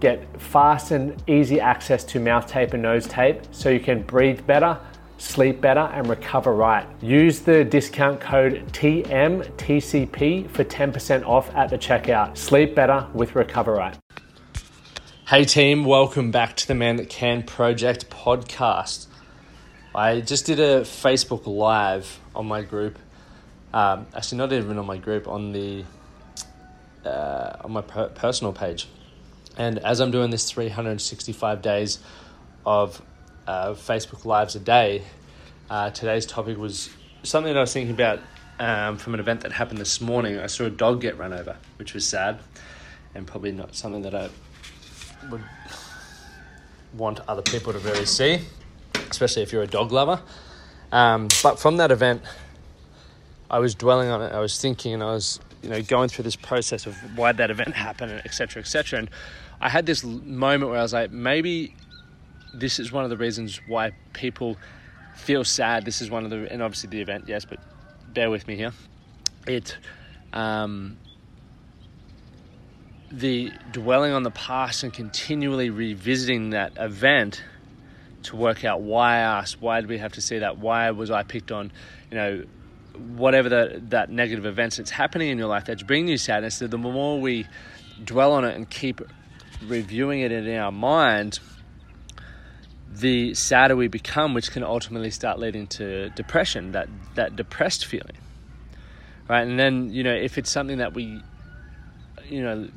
get fast and easy access to mouth tape and nose tape so you can breathe better, sleep better, and recover right. Use the discount code TMTCP for 10% off at the checkout. Sleep better with Recover Right. Hey team, welcome back to the Man That Can Project podcast. I just did a Facebook Live on my group. Um, actually, not even on my group, on the uh, on my per- personal page and as I'm doing this 365 days of uh, Facebook Lives a day, uh, today's topic was something that I was thinking about um, from an event that happened this morning. I saw a dog get run over, which was sad, and probably not something that I would want other people to really see, especially if you're a dog lover. Um, but from that event, I was dwelling on it. I was thinking, and I was, you know, going through this process of why that event happened, etc., etc. And I had this moment where I was like, maybe this is one of the reasons why people feel sad. This is one of the, and obviously the event, yes, but bear with me here. It, um, the dwelling on the past and continually revisiting that event to work out why us, why did we have to see that, why was I picked on, you know, whatever the, that negative events that's happening in your life that's bringing you sadness. The more we dwell on it and keep reviewing it in our mind, the sadder we become, which can ultimately start leading to depression, that, that depressed feeling. Right? And then, you know, if it's something that we, you know,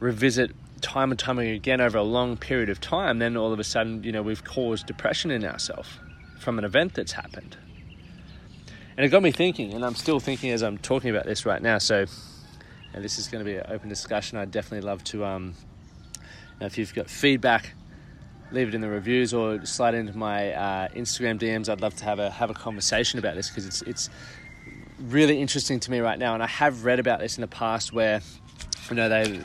revisit time and time again over a long period of time, then all of a sudden, you know, we've caused depression in ourselves from an event that's happened. And it got me thinking, and I'm still thinking as I'm talking about this right now. So, and this is going to be an open discussion. I'd definitely love to um, now, if you've got feedback, leave it in the reviews or slide into my uh, Instagram DMs. I'd love to have a have a conversation about this because it's it's really interesting to me right now. And I have read about this in the past where you know they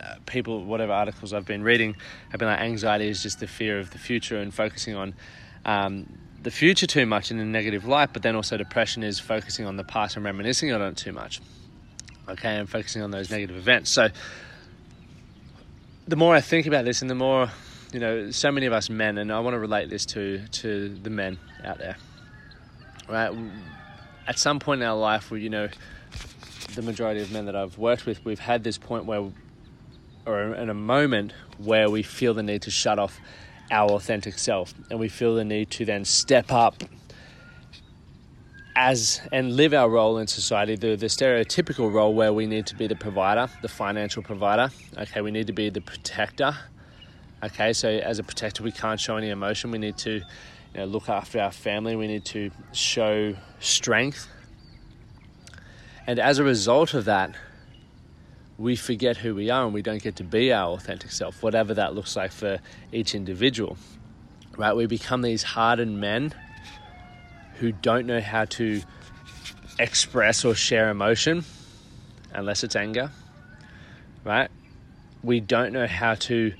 uh, people whatever articles I've been reading have been like anxiety is just the fear of the future and focusing on. Um, the future too much in a negative light, but then also depression is focusing on the past and reminiscing on it too much. Okay, and focusing on those negative events. So, the more I think about this, and the more you know, so many of us men, and I want to relate this to to the men out there, right? At some point in our life, we, you know, the majority of men that I've worked with, we've had this point where, or in a moment where we feel the need to shut off our authentic self, and we feel the need to then step up as and live our role in society, the, the stereotypical role where we need to be the provider, the financial provider. Okay, we need to be the protector. Okay, so as a protector, we can't show any emotion. We need to you know, look after our family. We need to show strength. And as a result of that, we forget who we are and we don't get to be our authentic self, whatever that looks like for each individual. Right? We become these hardened men who don't know how to express or share emotion unless it's anger, right? We don't know how to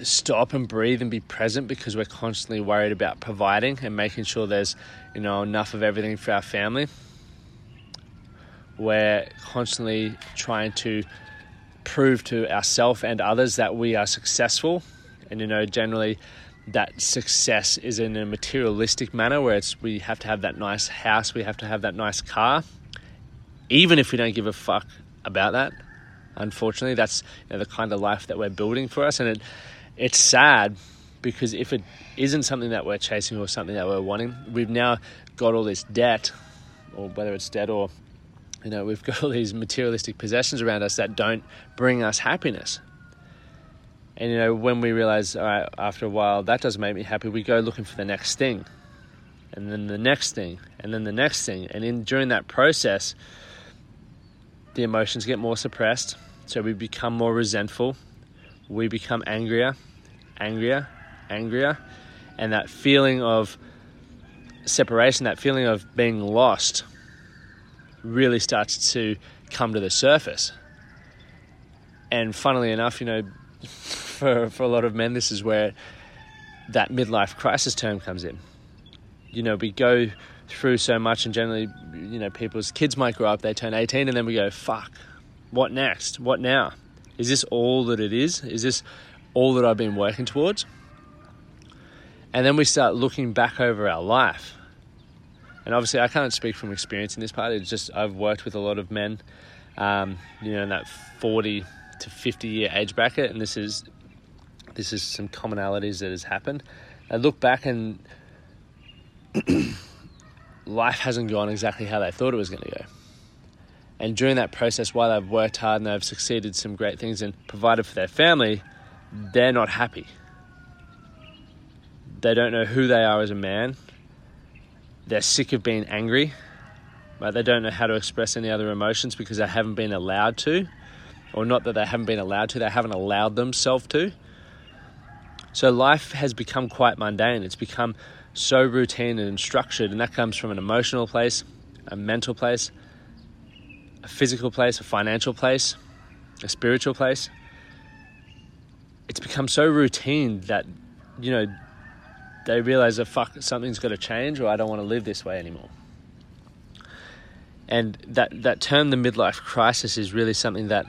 stop and breathe and be present because we're constantly worried about providing and making sure there's, you know, enough of everything for our family. We're constantly trying to prove to ourselves and others that we are successful. And, you know, generally that success is in a materialistic manner where it's we have to have that nice house, we have to have that nice car, even if we don't give a fuck about that. Unfortunately, that's you know, the kind of life that we're building for us, and it it's sad because if it isn't something that we're chasing or something that we're wanting, we've now got all this debt, or whether it's debt or you know we've got all these materialistic possessions around us that don't bring us happiness. And you know, when we realize, all right, after a while, that doesn't make me happy, we go looking for the next thing. and then the next thing, and then the next thing. And in during that process, the emotions get more suppressed. So we become more resentful. We become angrier, angrier, angrier. And that feeling of separation, that feeling of being lost, really starts to come to the surface. And funnily enough, you know, for, for a lot of men, this is where that midlife crisis term comes in. You know, we go through so much, and generally, you know, people's kids might grow up, they turn 18, and then we go, fuck, what next? What now? Is this all that it is? Is this all that I've been working towards? And then we start looking back over our life. And obviously, I can't speak from experience in this part. It's just I've worked with a lot of men, um, you know, in that 40 to 50 year age bracket, and this is this is some commonalities that has happened. I look back and life hasn't gone exactly how they thought it was going to go. And during that process, while they've worked hard and they've succeeded some great things and provided for their family, they're not happy. They don't know who they are as a man. They're sick of being angry. Right? They don't know how to express any other emotions because they haven't been allowed to. Or not that they haven't been allowed to, they haven't allowed themselves to. So life has become quite mundane. It's become so routine and structured, and that comes from an emotional place, a mental place, a physical place, a financial place, a spiritual place. It's become so routine that, you know, they realize that fuck, something's got to change or I don't want to live this way anymore. And that, that term, the midlife crisis, is really something that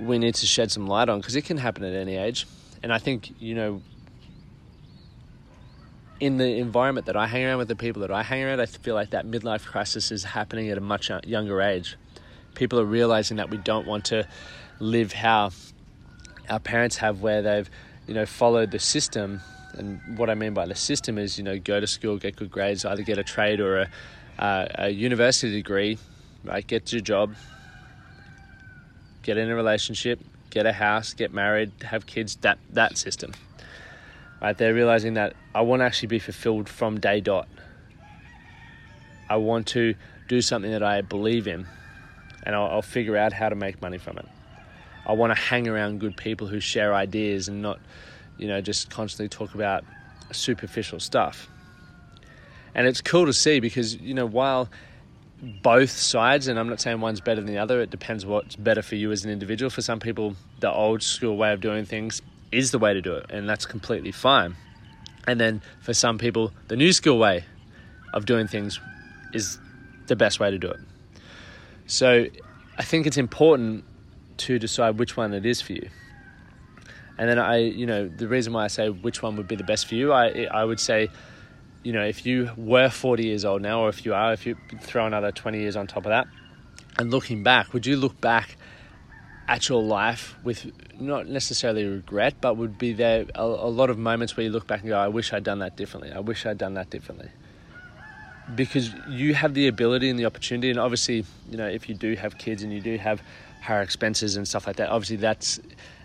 we need to shed some light on because it can happen at any age. And I think, you know, in the environment that I hang around with, the people that I hang around, I feel like that midlife crisis is happening at a much younger age. People are realizing that we don't want to live how our parents have, where they've, you know, followed the system. And what I mean by the system is, you know, go to school, get good grades, either get a trade or a, uh, a university degree, right? Get your job, get in a relationship, get a house, get married, have kids. That that system right? They're realizing that I want to actually be fulfilled from day dot. I want to do something that I believe in, and I'll, I'll figure out how to make money from it. I want to hang around good people who share ideas and not, you know, just constantly talk about superficial stuff. And it's cool to see because, you know, while both sides, and I'm not saying one's better than the other, it depends what's better for you as an individual. For some people, the old school way of doing things is the way to do it, and that's completely fine. And then for some people, the new school way of doing things is the best way to do it. So I think it's important to decide which one it is for you. And then I, you know, the reason why I say which one would be the best for you, I, I would say, you know, if you were 40 years old now, or if you are, if you throw another 20 years on top of that, and looking back, would you look back at your life with not necessarily regret, but would be there a, a, lot of moments where you look back and go, I wish I'd done that differently. I wish I'd done that differently. Because you have the ability and the opportunity, and obviously, you know, if you do have kids and you do have higher expenses and stuff like that, obviously that's,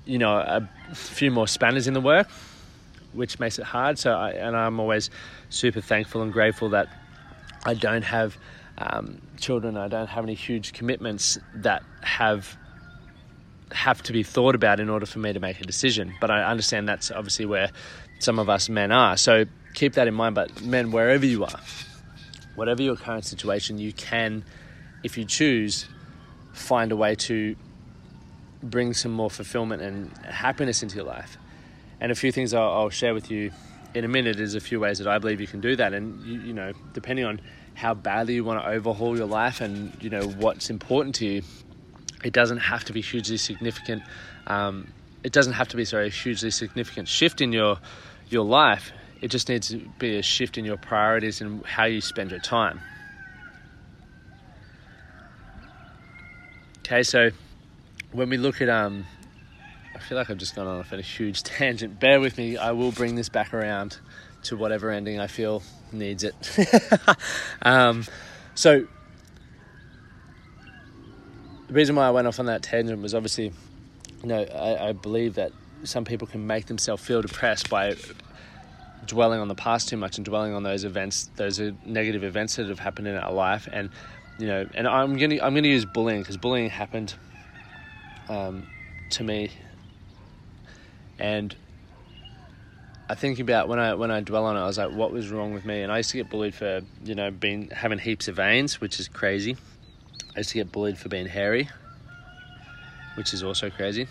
you know, a few more spanners in the work, which makes it hard. So, I, and I'm always super thankful and grateful that I don't have um, children, I don't have any huge commitments that have have to be thought about in order for me to make a decision. But I understand that's obviously where some of us men are. So keep that in mind. But men, wherever you are, whatever your current situation, you can, if you choose, find a way to bring some more fulfillment and happiness into your life. And a few things I'll, I'll share with you in a minute is a few ways that I believe you can do that. And you, you know, depending on how badly you want to overhaul your life and you know what's important to you it doesn't have to be hugely significant. Um, it doesn't have to be sorry a hugely significant shift in your your life. It just needs to be a shift in your priorities and how you spend your time. Okay, so when we look at um, I feel like I've just gone off on a huge tangent. Bear with me. I will bring this back around to whatever ending I feel needs it. um, so the reason why I went off on that tangent was obviously, you know, I, I believe that some people can make themselves feel depressed by dwelling on the past too much and dwelling on those events, those negative events that have happened in our life, and you know, and I'm gonna I'm gonna use bullying because bullying happened um, to me, and I think about when I when I dwell on it, I was like, what was wrong with me? And I used to get bullied for you know being having heaps of veins, which is crazy. I used to get bullied for being hairy, which is also crazy,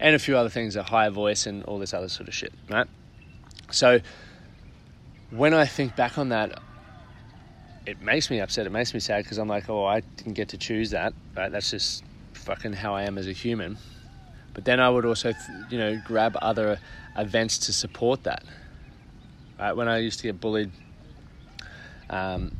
and a few other things, a high voice and all this other sort of shit, right? So when I think back on that, it makes me upset. It makes me sad because I'm like, oh, I didn't get to choose that. Right? That's just fucking how I am as a human. But then I would also, you know, grab other events to support that. Right? When I used to get bullied um,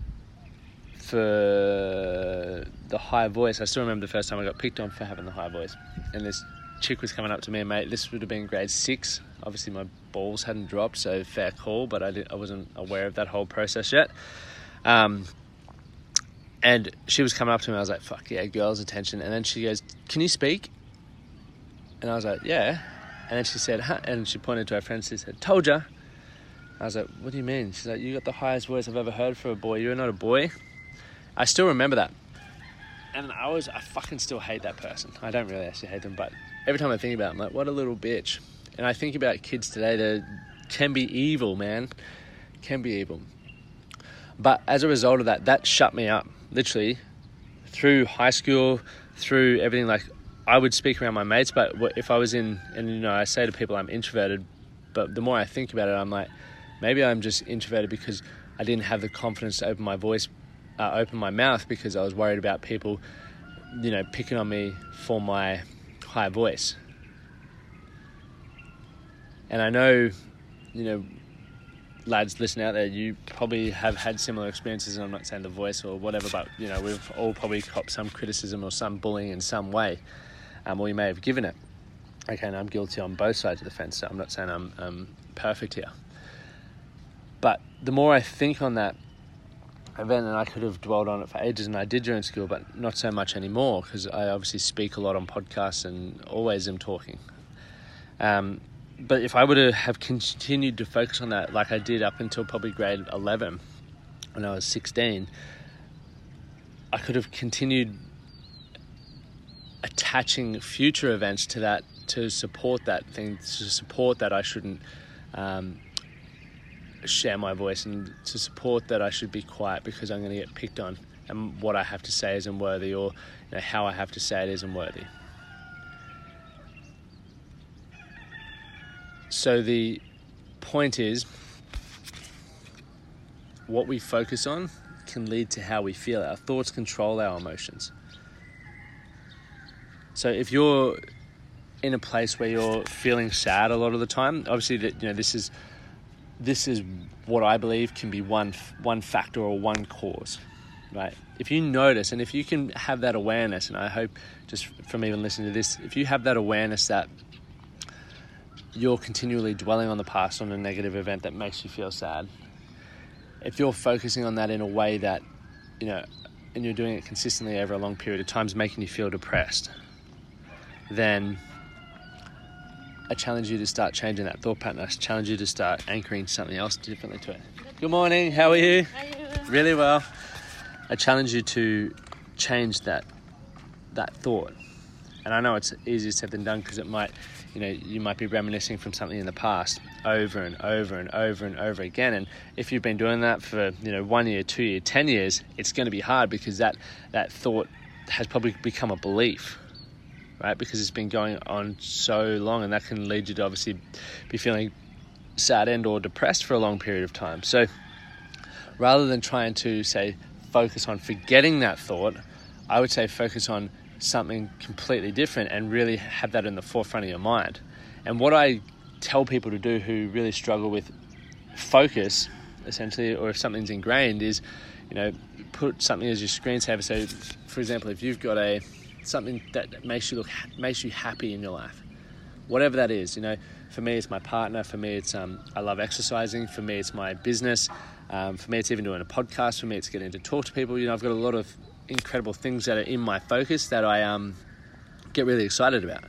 for the high voice, I still remember the first time I got picked on for having the high voice. And this chick was coming up to me, and mate, this would have been grade six. Obviously, my balls hadn't dropped, so fair call, but I, didn't, I wasn't aware of that whole process yet. Um, and she was coming up to me. I was like, "Fuck yeah, girls' attention." And then she goes, "Can you speak?" And I was like, "Yeah." And then she said, huh? and she pointed to her friend. She said, "Told ya." I was like, "What do you mean?" She's like, "You got the highest voice I've ever heard for a boy. You're not a boy." I still remember that, and I was I fucking still hate that person. I don't really actually hate them, but every time I think about it, I'm like, "What a little bitch." And I think about kids today that can be evil, man, can be evil. But as a result of that, that shut me up literally through high school, through everything. Like I would speak around my mates, but if I was in, and you know, I say to people I'm introverted, but the more I think about it, I'm like, maybe I'm just introverted because I didn't have the confidence to open my voice, uh, open my mouth because I was worried about people, you know, picking on me for my high voice. And I know, you know, lads listening out there, you probably have had similar experiences, and I'm not saying the voice or whatever, but you know, we've all probably copped some criticism or some bullying in some way, um, or you may have given it. Okay, and I'm guilty on both sides of the fence, so I'm not saying I'm um, perfect here. But the more I think on that event, and I could have dwelled on it for ages, and I did during school, but not so much anymore because I obviously speak a lot on podcasts and always am talking. Um, but if I were to have continued to focus on that like I did up until probably grade 11 when I was 16, I could have continued attaching future events to that to support that thing, to support that I shouldn't um, share my voice and to support that I should be quiet because I'm going to get picked on and what I have to say isn't worthy or you know, how I have to say it isn't worthy. So the point is, what we focus on can lead to how we feel. Our thoughts control our emotions. So if you're in a place where you're feeling sad a lot of the time, obviously that you know this is this is what I believe can be one one factor or one cause, right? If you notice and if you can have that awareness, and I hope just from even listening to this, if you have that awareness that you're continually dwelling on the past on a negative event that makes you feel sad, if you're focusing on that in a way that, you know, and you're doing it consistently over a long period of time, is making you feel depressed, then I challenge you to start changing that thought pattern. I challenge you to start anchoring something else differently to it. Good morning, how are you? How are you? Really well. I challenge you to change that that thought. And I know it's easier said than done because it might you know you might be reminiscing from something in the past over and over and over and over again and if you've been doing that for you know one year two year ten years it's going to be hard because that that thought has probably become a belief right because it's been going on so long and that can lead you to obviously be feeling sad and or depressed for a long period of time so rather than trying to say focus on forgetting that thought i would say focus on something completely different and really have that in the forefront of your mind. And what I tell people to do who really struggle with focus, essentially, or if something's ingrained, is you know put something as your screensaver. So, for example, if you've got a something that makes you look makes you happy in your life, whatever that is, you know. For me, it's my partner. For me, it's um, I love exercising. For me, it's my business. Um, for me, it's even doing a podcast. For me, it's getting to talk to people. You know, I've got a lot of incredible things that are in my focus that I um, get really excited about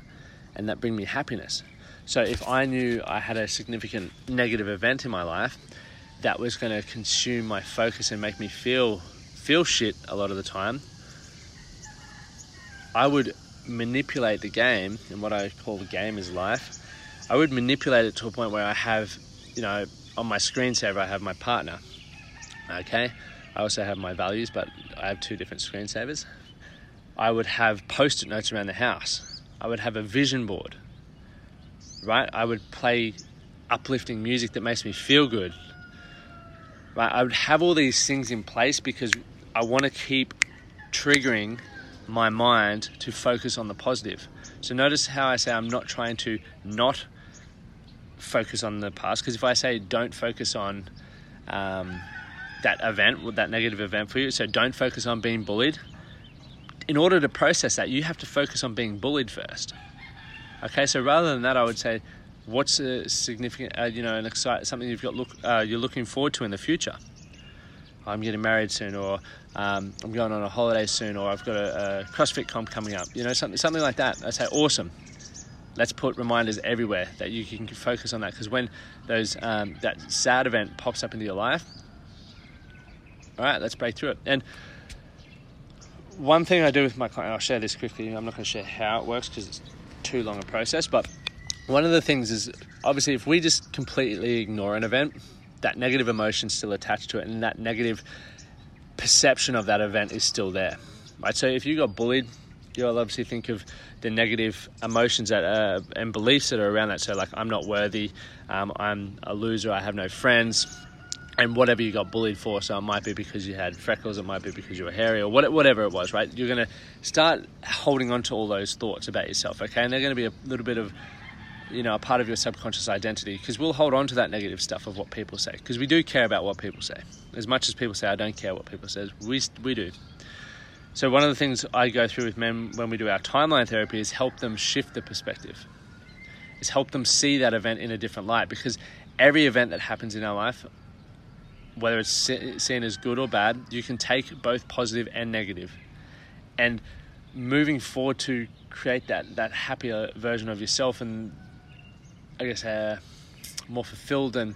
and that bring me happiness. So if I knew I had a significant negative event in my life that was going to consume my focus and make me feel feel shit a lot of the time, I would manipulate the game, and what I call the game is life. I would manipulate it to a point where I have, you know, on my screensaver I have my partner. Okay, I also have my values, but I have two different screensavers. I would have post-it notes around the house. I would have a vision board right? I would play uplifting music that makes me feel good. Right? I would have all these things in place because I want to keep triggering my mind to focus on the positive. So notice how I say I'm not trying to not focus on the past because if I say don't focus on um, that event, that negative event for you, so don't focus on being bullied. In order to process that, you have to focus on being bullied first. Okay, so rather than that, I would say, what's a significant, uh, you know, an excite, something you've got look, uh, you're looking forward to in the future. I'm getting married soon, or um, I'm going on a holiday soon, or I've got a, a CrossFit comp coming up. You know, something something like that. I say, awesome. Let's put reminders everywhere that you can focus on that because when those um, that sad event pops up into your life, all right, let's break through it. And one thing I do with my client, I'll share this quickly. I'm not going to share how it works because it's too long a process. But one of the things is obviously if we just completely ignore an event, that negative emotion still attached to it, and that negative perception of that event is still there. Right. So if you got bullied, you'll obviously think of the negative emotions that uh, and beliefs that are around that. So like I'm not worthy, um, I'm a loser, I have no friends, and whatever you got bullied for. So it might be because you had freckles, it might be because you were hairy, or whatever it was, right? You're going to start holding on to all those thoughts about yourself, okay? And they're going to be a little bit of, you know, a part of your subconscious identity because we'll hold on to that negative stuff of what people say because we do care about what people say. As much as people say, I don't care what people say, we, we do. So one of the things I go through with men when we do our timeline therapy is help them shift the perspective. Is help them see that event in a different light because every event that happens in our life whether it's seen as good or bad, you can take both positive and negative. And moving forward to create that, that happier version of yourself and I guess a more fulfilled and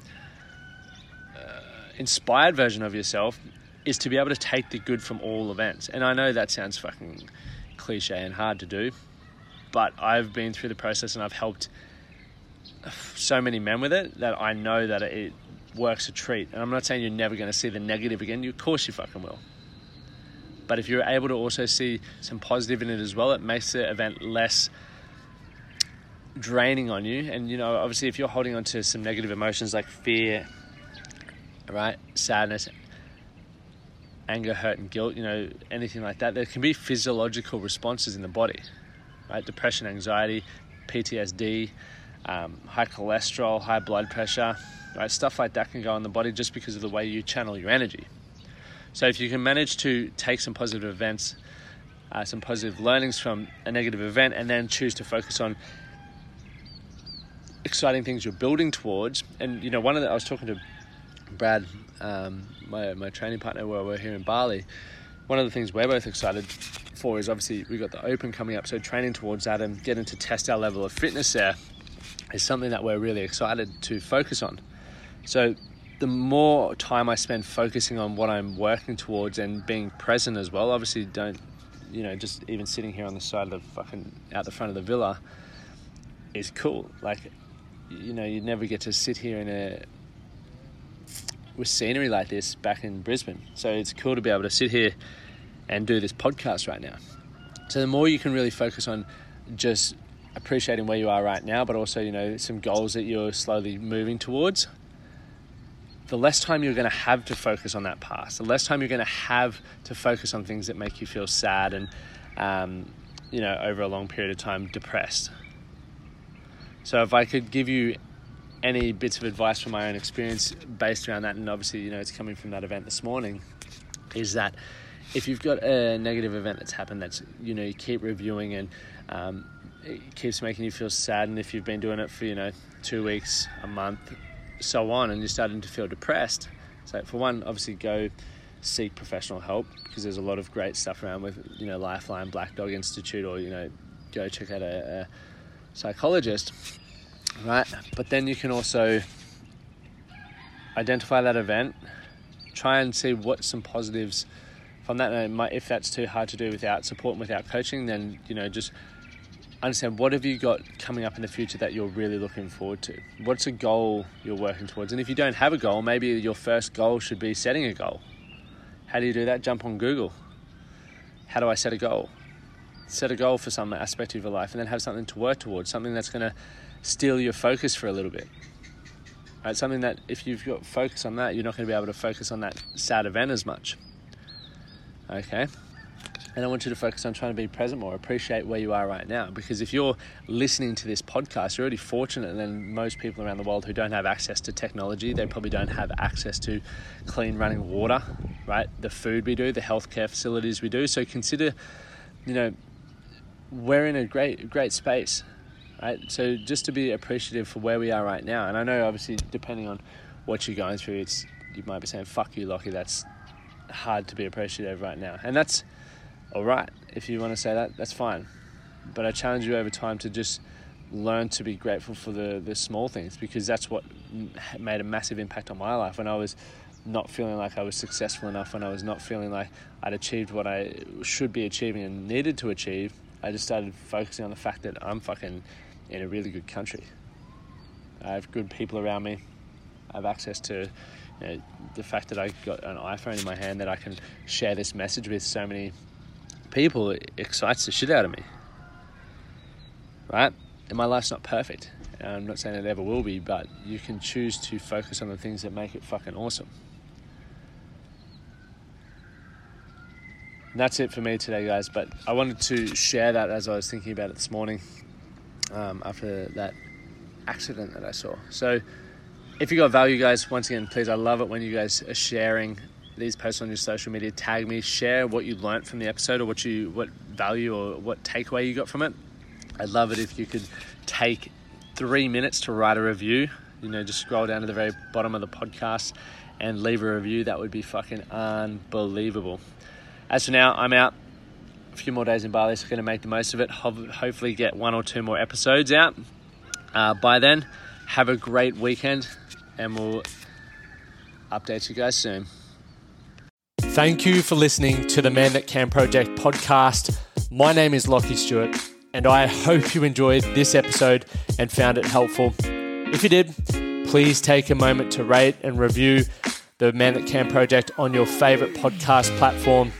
uh, inspired version of yourself is to be able to take the good from all events. And I know that sounds fucking cliche and hard to do, but I've been through the process and I've helped so many men with it that I know that it works a treat. And I'm not saying you're never going to see the negative again. Of course, you fucking will. But if you're able to also see some positive in it as well, it makes the event less draining on you. And you know, obviously, if you're holding on to some negative emotions like fear, right, sadness, anger, hurt, and guilt, you know, anything like that, there can be physiological responses in the body, right? Depression, anxiety, PTSD, um, high cholesterol, high blood pressure right? Stuff like that can go in the body just because of the way you channel your energy. So if you can manage to take some positive events, uh, some positive learnings from a negative event, and then choose to focus on exciting things you're building towards. And you know, one of the I was talking to Brad, um, my my training partner, where we're here in Bali. One of the things we're both excited for is obviously we got the Open coming up, so training towards that and getting to test our level of fitness there is something that we're really excited to focus on. So the more time I spend focusing on what I'm working towards and being present as well, obviously don't, you know, just even sitting here on the side of the fucking, out the front of the villa is cool. Like, you know, you'd never get to sit here in a, with scenery like this back in Brisbane. So it's cool to be able to sit here and do this podcast right now. So the more you can really focus on just appreciating where you are right now, but also, you know, some goals that you're slowly moving towards the less time you're going to have to focus on that past, the less time you're going to have to focus on things that make you feel sad and, um, you know, over a long period of time, depressed. So if I could give you any bits of advice from my own experience based around that, and obviously, you know, it's coming from that event this morning, is that if you've got a negative event that's happened, that's, you know, you keep reviewing and um, it keeps making you feel sad, and if you've been doing it for, you know, two weeks, a month, so on, and you're starting to feel depressed. So, for one, obviously go seek professional help because there's a lot of great stuff around with you know Lifeline, Black Dog Institute, or you know go check out a, a psychologist. right? But then you can also identify that event, try and see what some positives from that. And if that's too hard to do without support and without coaching, then you know just understand what have you got coming up in the future that you're really looking forward to. What's a goal you're working towards? And if you don't have a goal, maybe your first goal should be setting a goal. How do you do that? Jump on Google. How do I set a goal? Set a goal for some aspect of your life and then have something to work towards, something that's going to steal your focus for a little bit. Right, something that if you've got focus on that, you're not going to be able to focus on that sad event as much. Okay? And I want you to focus on trying to be present more, appreciate where you are right now. Because if you're listening to this podcast, you're already fortunate than most people around the world who don't have access to technology. They probably don't have access to clean running water, right? The food we do, the healthcare facilities we do. So consider, you know, we're in a great, great space, right? So just to be appreciative for where we are right now. And I know, obviously, depending on what you're going through, it's you might be saying, "Fuck you, Lachie." That's hard to be appreciative right now, and that's all right. If you want to say that, that's fine. But I challenge you over time to just learn to be grateful for the, the small things because that's what made a massive impact on my life when I was not feeling like I was successful enough, when I was not feeling like I'd achieved what I should be achieving and needed to achieve. I just started focusing on the fact that I'm fucking in a really good country. I have good people around me. I have access to you know, the fact that I got an iPhone in my hand that I can share this message with so many people it excites the shit out of me. Right? And my life's not perfect. I'm not saying it ever will be, but you can choose to focus on the things that make it fucking awesome. And that's it for me today, guys. But I wanted to share that as I was thinking about it this morning um, after that accident that I saw. So, if you got value, guys, once again, please, I love it when you guys are sharing these posts on your social media, tag me, share what you learned from the episode or what you what value or what takeaway you got from it. I'd love it if you could take three minutes to write a review. You know, just scroll down to the very bottom of the podcast and leave a review. That would be fucking unbelievable. As for now, I'm out. A few more days in Bali, so I'm going to make the most of it. hopefully, get one or two more episodes out. Uh, by then, have a great weekend, and we'll update you guys soon. Thank you for listening to the Man That Can Project podcast. My name is Lachie Stuart, and I hope you enjoyed this episode and found it helpful. If you did, please take a moment to rate and review the Man That Can Project on your favorite podcast platform.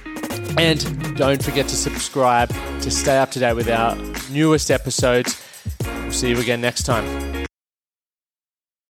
And don't forget to subscribe to stay up to date with our newest episodes. We'll see you again next time.